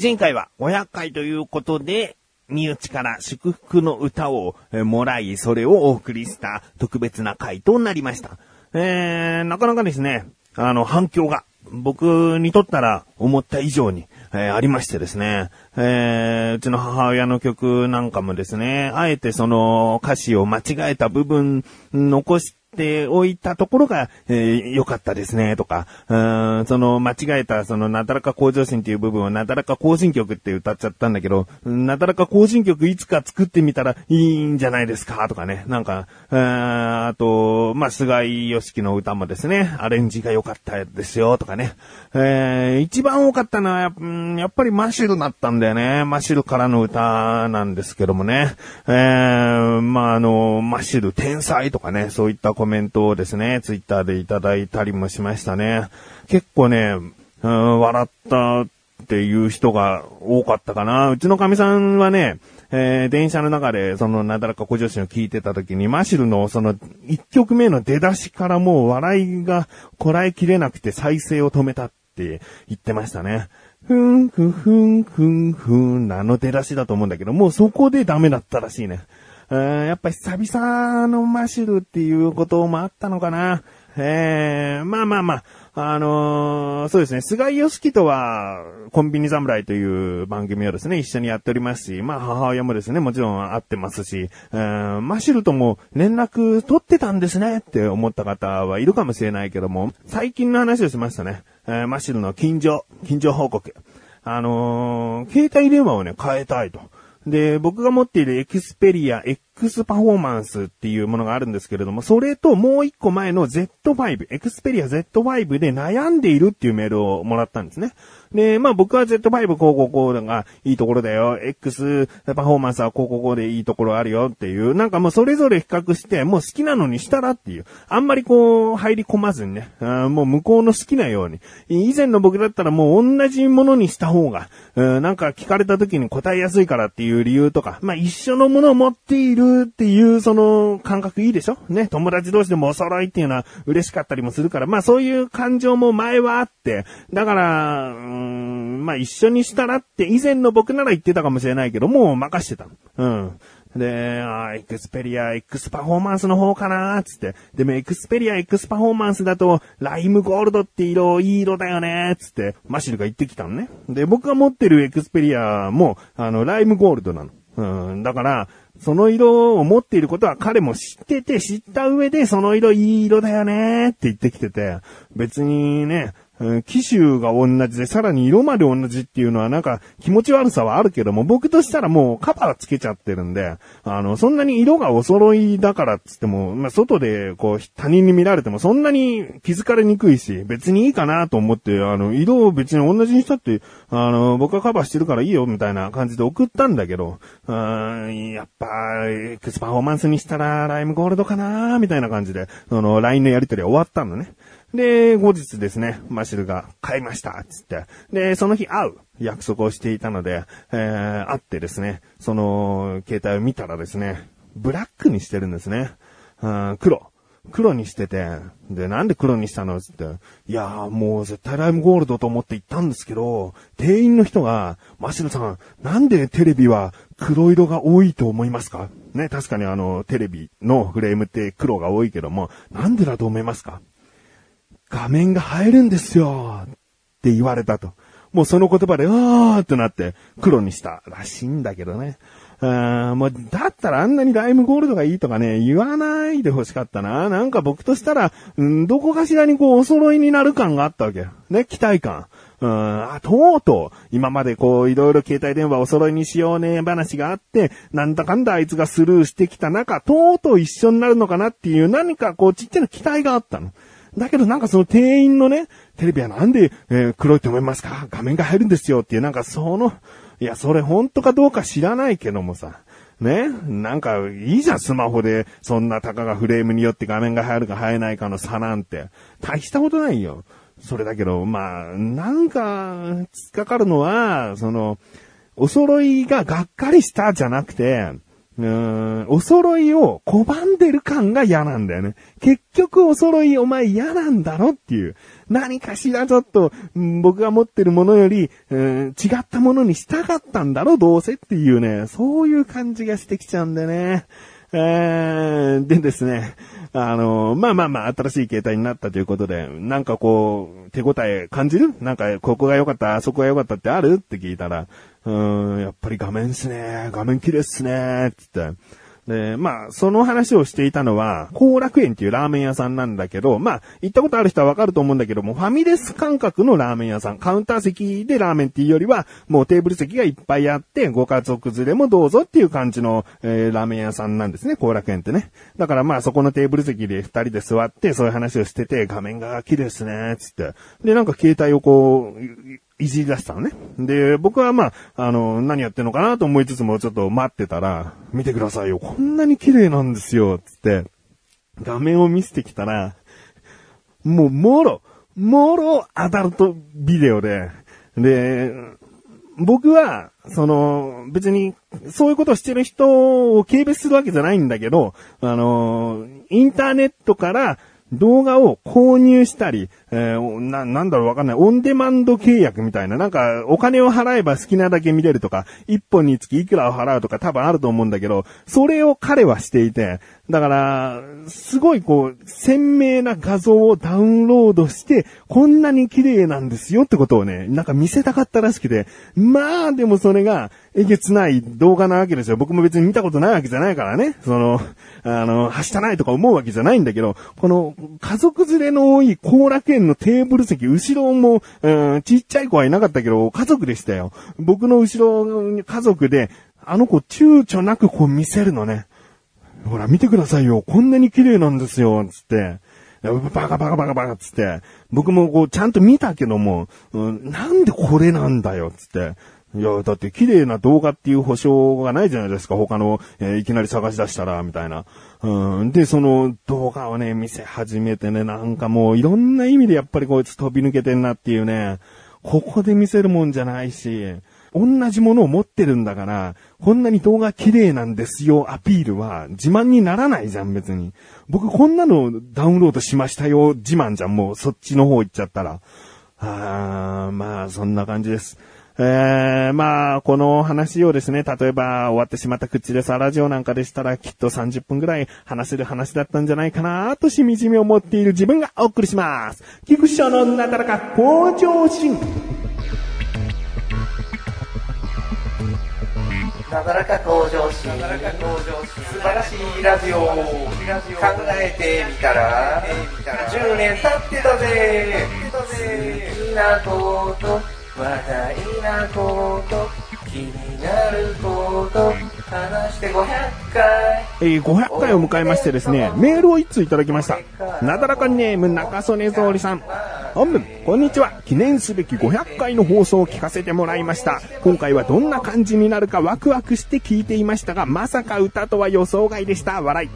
前回は500回ということで、身内から祝福の歌をもらい、それをお送りした特別な回となりました。えー、なかなかですね、あの、反響が僕にとったら思った以上に、えー、ありましてですね、えー、うちの母親の曲なんかもですね、あえてその歌詞を間違えた部分残しておいたところが、えー、良かったですね、とか、うん、その間違えた、そのなだらか向上心っていう部分をなだらか更新曲って歌っちゃったんだけど、なだらか更新曲いつか作ってみたらいいんじゃないですか、とかね。なんか、あと、まあ、菅井良樹の歌もですね、アレンジが良かったですよ、とかね。えー、一番多かったのはや、やっぱりマシルだったんだよね。マシルからの歌なんですけどもね。えー、まあ、あの、マシル天才とかね、そういったコメメントをですね、ツイッターでいただいたりもしましたね。結構ね、うん、笑ったっていう人が多かったかな。うちの神さんはね、えー、電車の中で、その、なだらか小女子を聞いてた時に、マシルの、その、一曲目の出だしからもう笑いがこらえきれなくて再生を止めたって言ってましたね。ふん、ふん、ふん、ふん、ふん、あの出だしだと思うんだけど、もうそこでダメだったらしいね。やっぱ久々のマシルっていうこともあったのかな。えー、まあまあまあ、あのー、そうですね、菅井良樹とは、コンビニ侍という番組をですね、一緒にやっておりますし、まあ母親もですね、もちろん会ってますし、えー、マシルとも連絡取ってたんですねって思った方はいるかもしれないけども、最近の話をしましたね。えー、マシルの近所、近所報告。あのー、携帯電話をね、変えたいと。で、僕が持っているエクスペリア X パフォーマンスっていうものがあるんですけれども、それともう一個前の Z5、エクスペリア Z5 で悩んでいるっていうメールをもらったんですね。で、まあ僕は Z5 こうこうこうがいいところだよ。X パフォーマンスはこうこうこうでいいところあるよ。っていう、なんかもうそれぞれ比較して、もう好きなのにしたらっていう。あんまりこう入り込まずにね、あもう向こうの好きなように。以前の僕だったらもう同じものにした方が、なんか聞かれた時に答えやすいからっていう理由とか、まあ一緒のものを持っているっていうその感覚いいでしょ？ね、友達同士でもお揃いっていうのは嬉しかったりもするから、まあそういう感情も前はあって、だから、ん、んまあ一緒にしたらって以前の僕なら言ってたかもしれないけど、もう任してた。うん。で、あエクスペリア X パフォーマンスの方かなつって。でもエクスペリア X パフォーマンスだと、ライムゴールドって色、いい色だよねつって、マシルが言ってきたのね。で、僕が持ってるエクスペリアも、あの、ライムゴールドなの。うん、だから、その色を持っていることは彼も知ってて、知った上でその色いい色だよねって言ってきてて、別にね、機種が同じで、さらに色まで同じっていうのはなんか気持ち悪さはあるけども、僕としたらもうカバーつけちゃってるんで、あの、そんなに色がお揃いだからっつっても、まあ、外でこう他人に見られてもそんなに気づかれにくいし、別にいいかなと思って、あの、色を別に同じにしたって、あの、僕はカバーしてるからいいよみたいな感じで送ったんだけど、うんやっぱ、エクスパフォーマンスにしたらライムゴールドかなみたいな感じで、その LINE のやりとり終わったのね。で、後日ですね、マシルが買いましたつって。で、その日会う約束をしていたので、えー、会ってですね、その、携帯を見たらですね、ブラックにしてるんですね。うん、黒。黒にしてて、で、なんで黒にしたの？つって、いやーもう絶対ライムゴールドと思って行ったんですけど、店員の人が、マシルさん、なんでテレビは黒色が多いと思いますか？ね、確かにあの、テレビのフレームって黒が多いけども、なんでだと思いますか？画面が映えるんですよって言われたと。もうその言葉で、あーってなって黒にしたらしいんだけどね。あもう、だったらあんなにライムゴールドがいいとかね、言わないで欲しかったな。なんか僕としたら、うん、どこかしらにこうお揃いになる感があったわけ。ね、期待感。うん、あ、とうとう、今までこう、いろいろ携帯電話お揃いにしようね、話があって、なんだかんだあいつがスルーしてきた中、とうとう一緒になるのかなっていう、何かこう、ちっちゃな期待があったの。だけどなんかその店員のね、テレビはなんで、えー、黒いと思いますか？画面が入るんですよっていう、なんかその、いや、それ本当かどうか知らないけどもさ。ね？なんか、いいじゃん、スマホで、そんなたかがフレームによって画面が入るか入らないかの差なんて。大したことないよ。それだけど、まあ、なんか、突っかかるのは、その、お揃いががっかりしたじゃなくて、うん、お揃いを拒んでる感が嫌なんだよね。結局お揃いお前嫌なんだろっていう。何かしらちょっと、うん僕が持ってるものより、うん違ったものにしたかったんだろどうせっていうね、そういう感じがしてきちゃうんだよね。えー、でですね、あの、まあまあまあ、新しい携帯になったということで、なんかこう、手応え感じる？なんか、ここが良かった、あそこが良かったってある？って聞いたら、うん、やっぱり画面っすね、画面綺麗っすね、つって。で、まあ、その話をしていたのは、後楽園っていうラーメン屋さんなんだけど、まあ、行ったことある人はわかると思うんだけども、ファミレス感覚のラーメン屋さん、カウンター席でラーメンっていうよりは、もうテーブル席がいっぱいあって、ご家族連れもどうぞっていう感じの、えーラーメン屋さんなんですね、後楽園ってね。だからまあ、そこのテーブル席で二人で座って、そういう話をしてて、画面が綺麗ですね、つって。で、なんか携帯をこう、いじり出したのね。で、僕はまあ、あの、何やってんのかなと思いつつもちょっと待ってたら、見てくださいよ、こんなに綺麗なんですよ、つって、画面を見せてきたら、もう、もろ、もろアダルトビデオで、で、僕は、その、別に、そういうことをしてる人を軽蔑するわけじゃないんだけど、あの、インターネットから動画を購入したり、えーな、なんだろうわかんない。オンデマンド契約みたいな。なんか、お金を払えば好きなだけ見れるとか、一本につきいくらを払うとか多分あると思うんだけど、それを彼はしていて、だから、すごいこう、鮮明な画像をダウンロードして、こんなに綺麗なんですよってことをね、なんか見せたかったらしくて、まあでもそれが、えげつない動画なわけですよ。僕も別に見たことないわけじゃないからね。その、あの、はしたないとか思うわけじゃないんだけど、この、家族連れの多い後楽園のテーブル席、後ろも、うん、ちっちゃい子はいなかったけど、家族でしたよ。僕の後ろに家族で、あの子躊躇なくこう見せるのね。ほら、見てくださいよ。こんなに綺麗なんですよ。つって。バカバカバカバカつって。僕もこう、ちゃんと見たけども、うん、なんでこれなんだよ。つって。いや、だって綺麗な動画っていう保証がないじゃないですか。他の、えーいきなり探し出したら、みたいな。うん。で、その動画をね、見せ始めてね、なんかもういろんな意味でやっぱりこいつ飛び抜けてんなっていうね。ここで見せるもんじゃないし、同じものを持ってるんだから、こんなに動画綺麗なんですよアピールは自慢にならないじゃん別に。僕こんなのダウンロードしましたよ自慢じゃんもうそっちの方行っちゃったら。あーまあそんな感じです。えー、まあ、この話をですね、例えば終わってしまった口でさラジオなんかでしたらきっと30分くらい話せる話だったんじゃないかなとしみじみ思っている自分がお送りします。菊池賞のなだらか向上心。なだらか向上心。なだらか向上心。素晴らしいラジオ。考えてみたら、10年経ってたぜ。好きなこと、話題なこと、気になること、話して500回。えー500回を迎えましてですね、メールを一通いただきました。なだらかネーム中曽根総理さん。本文、こんにちは。記念すべき500回の放送を聞かせてもらいました。今回はどんな感じになるかワクワクして聞いていましたが、まさか歌とは予想外でした。笑い。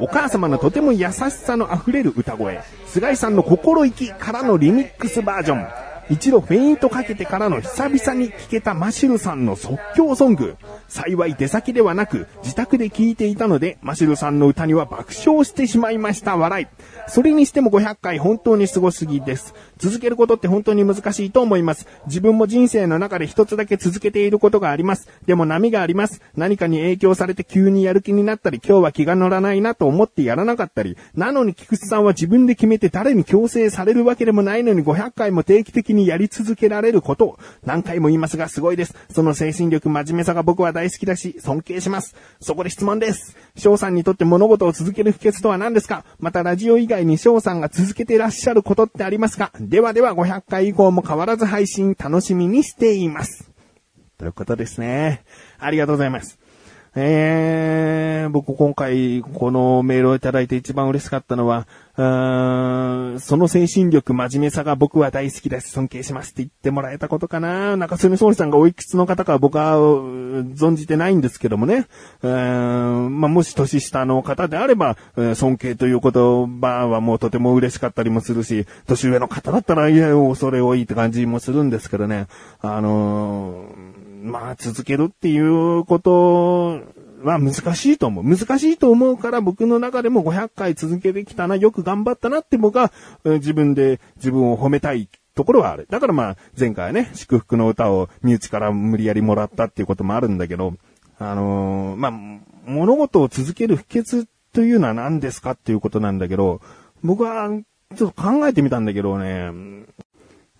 お母様のとても優しさの溢れる歌声。菅井さんの心意気からのリミックスバージョン。一度フェイントかけてからの久々に聴けたマシルさんの即興ソング。幸い出先ではなく自宅で聴いていたので、マシルさんの歌には爆笑してしまいました。笑い。それにしても500回本当にすごすぎです。続けることって本当に難しいと思います。自分も人生の中で一つだけ続けていることがあります。でも波があります。何かに影響されて急にやる気になったり、今日は気が乗らないなと思ってやらなかったり、なのに菊池さんは自分で決めて誰に強制されるわけでもないのに500回も定期的にやり続けられることを何回も言いますがすごいです。その精神力、真面目さが僕は大好きだし、尊敬します。そこで質問です。翔さんにとって物事を続ける秘訣とは何ですか？またラジオ以外に翔さんが続けていらっしゃることってありますか？ではでは500回以降も変わらず配信楽しみにしています。ということですね。ありがとうございます。えー、僕今回このメールをいただいて一番嬉しかったのは、うんその精神力、真面目さが僕は大好きです。尊敬しますって言ってもらえたことかな。中曽根総理さんがおいくつの方か僕は存じてないんですけどもね。うんまあ、もし年下の方であれば、尊敬という言葉はもうとても嬉しかったりもするし、年上の方だったら、いや、恐れ多いって感じもするんですけどね。あのーまあ、続けるっていうことは難しいと思う。難しいと思うから僕の中でも500回続けてきたな、よく頑張ったなって僕は自分で自分を褒めたいところはある。だからまあ前回ね、祝福の歌を身内から無理やりもらったっていうこともあるんだけど、あのー、まあ、物事を続ける秘訣というのは何ですかっていうことなんだけど、僕はちょっと考えてみたんだけどね、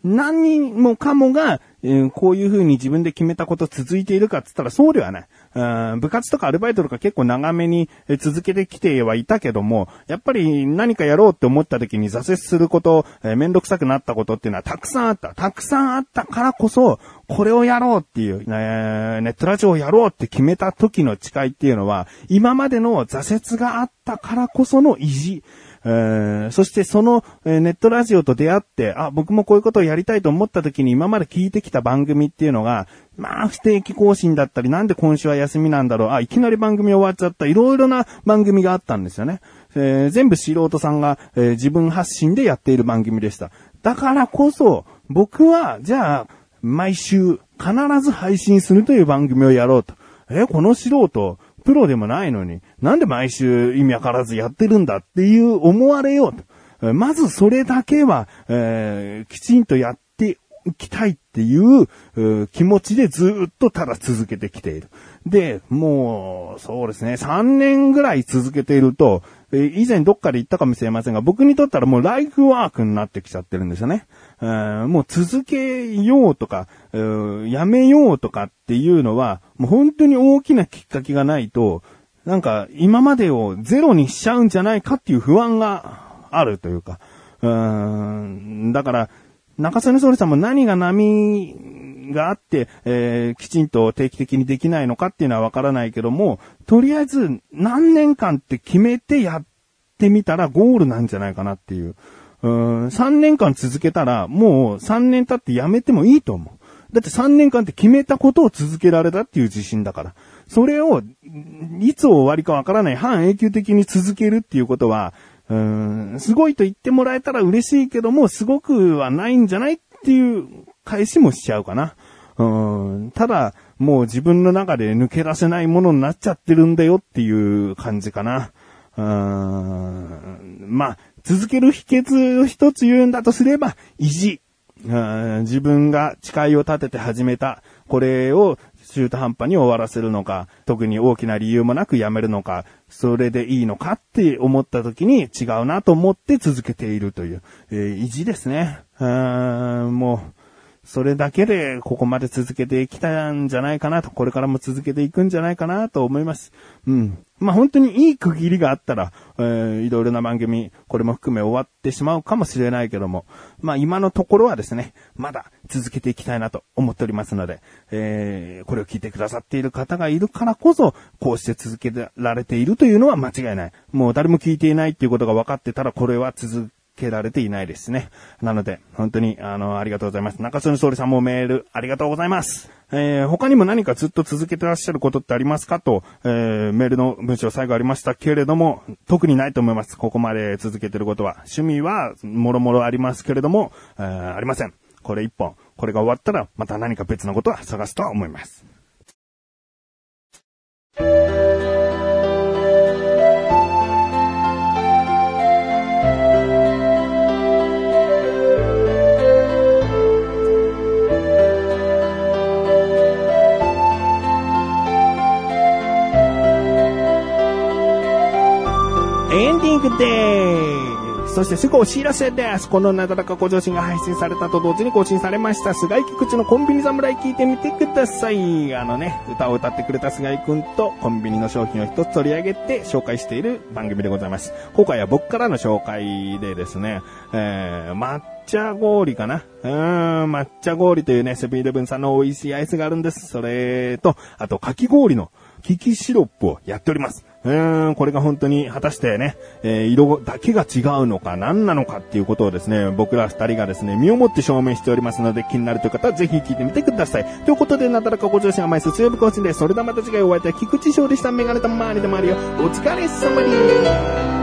何人もかもが、えー、こういう風に自分で決めたこと続いているかって言ったらそうではない。部活とかアルバイトとか結構長めに続けてきてはいたけども、やっぱり何かやろうって思った時に挫折すること、えー、めんどくさくなったことっていうのはたくさんあった。たくさんあったからこそ、これをやろうっていう、えー、ネットラジオをやろうって決めた時の誓いっていうのは、今までの挫折があったからこその意地。えー、そしてその、え、ネットラジオと出会って、あ、僕もこういうことをやりたいと思った時に今まで聞いてきた番組っていうのが、まあ、不定期更新だったり、なんで今週は休みなんだろう、あ、いきなり番組終わっちゃった、いろいろな番組があったんですよね。えー、全部素人さんが、えー、自分発信でやっている番組でした。だからこそ、僕は、じゃあ、毎週、必ず配信するという番組をやろうと。え、この素人、プロでもないのに、なんで毎週意味わからずやってるんだっていう思われようと。まずそれだけは、えー、きちんとやっていきたいっていう気持ちでずっとただ続けてきている。で、もう、そうですね、3年ぐらい続けていると、え以前どっかで言ったかもしれませんが、僕にとったらもうライフワークになってきちゃってるんですよね。もう続けようとか、やめようとかっていうのは、もう本当に大きなきっかけがないと、なんか今までをゼロにしちゃうんじゃないかっていう不安があるというか、うーん、だから、中曽根総理さんも何が波があって、えー、きちんと定期的にできないのかっていうのはわからないけども、とりあえず何年間って決めてやってみたらゴールなんじゃないかなっていう。うん、3年間続けたら、もう3年経ってやめてもいいと思う。だって3年間って決めたことを続けられたっていう自信だから。それを、いつ終わりかわからない半永久的に続けるっていうことは、うん、すごいと言ってもらえたら嬉しいけども、すごくはないんじゃないっていう返しもしちゃうかな。うん、ただ、もう自分の中で抜け出せないものになっちゃってるんだよっていう感じかな。うん、まあ、続ける秘訣を一つ言うんだとすれば、意地。自分が誓いを立てて始めた、これを中途半端に終わらせるのか、特に大きな理由もなくやめるのか、それでいいのかって思った時に違うなと思って続けているという、えー、意地ですね。もう、それだけでここまで続けていきたんじゃないかなと、これからも続けていくんじゃないかなと思います。うん。まあ、本当にいい区切りがあったら、えー、いろいろな番組、これも含め終わってしまうかもしれないけども、まあ、今のところはですね、まだ続けていきたいなと思っておりますので、えー、これを聞いてくださっている方がいるからこそ、こうして続けられているというのは間違いない。もう誰も聞いていないっていうことが分かってたら、これは続けられていないですね。なので、本当に、あの、ありがとうございます。中曽総理さんもメール、ありがとうございます。えー、他にも何かずっと続けてらっしゃることってありますかと、えー、メールの文章最後ありましたけれども、特にないと思います。ここまで続けてることは。趣味は、もろもろありますけれども、えー、ありません。これ一本。これが終わったら、また何か別のことは探すとは思います。エンディングでーす。そしてすぐお知らせです。このなだらか向上心が配信されたと同時に更新されました、菅井菊池のコンビニ侍聞いてみてください。あのね、歌を歌ってくれた菅井くんとコンビニの商品を一つ取り上げて紹介している番組でございます。今回は僕からの紹介でですね、えー、抹茶氷かな？うーん、抹茶氷というね、セブンイレブンさんの美味しいアイスがあるんです。それと、あと、かき氷のキキシロップをやっております。うーん、これが本当に果たしてね、えー、色だけが違うのか何なのかっていうことをですね、僕ら二人がですね、身をもって証明しておりますので、気になるという方はぜひ聞いてみてください。ということで、なだらかご調子甘いす強火更新で、それではまた次回お会いいたい菊池翔でしたメガネたまわりでもあるよ。お疲れ様に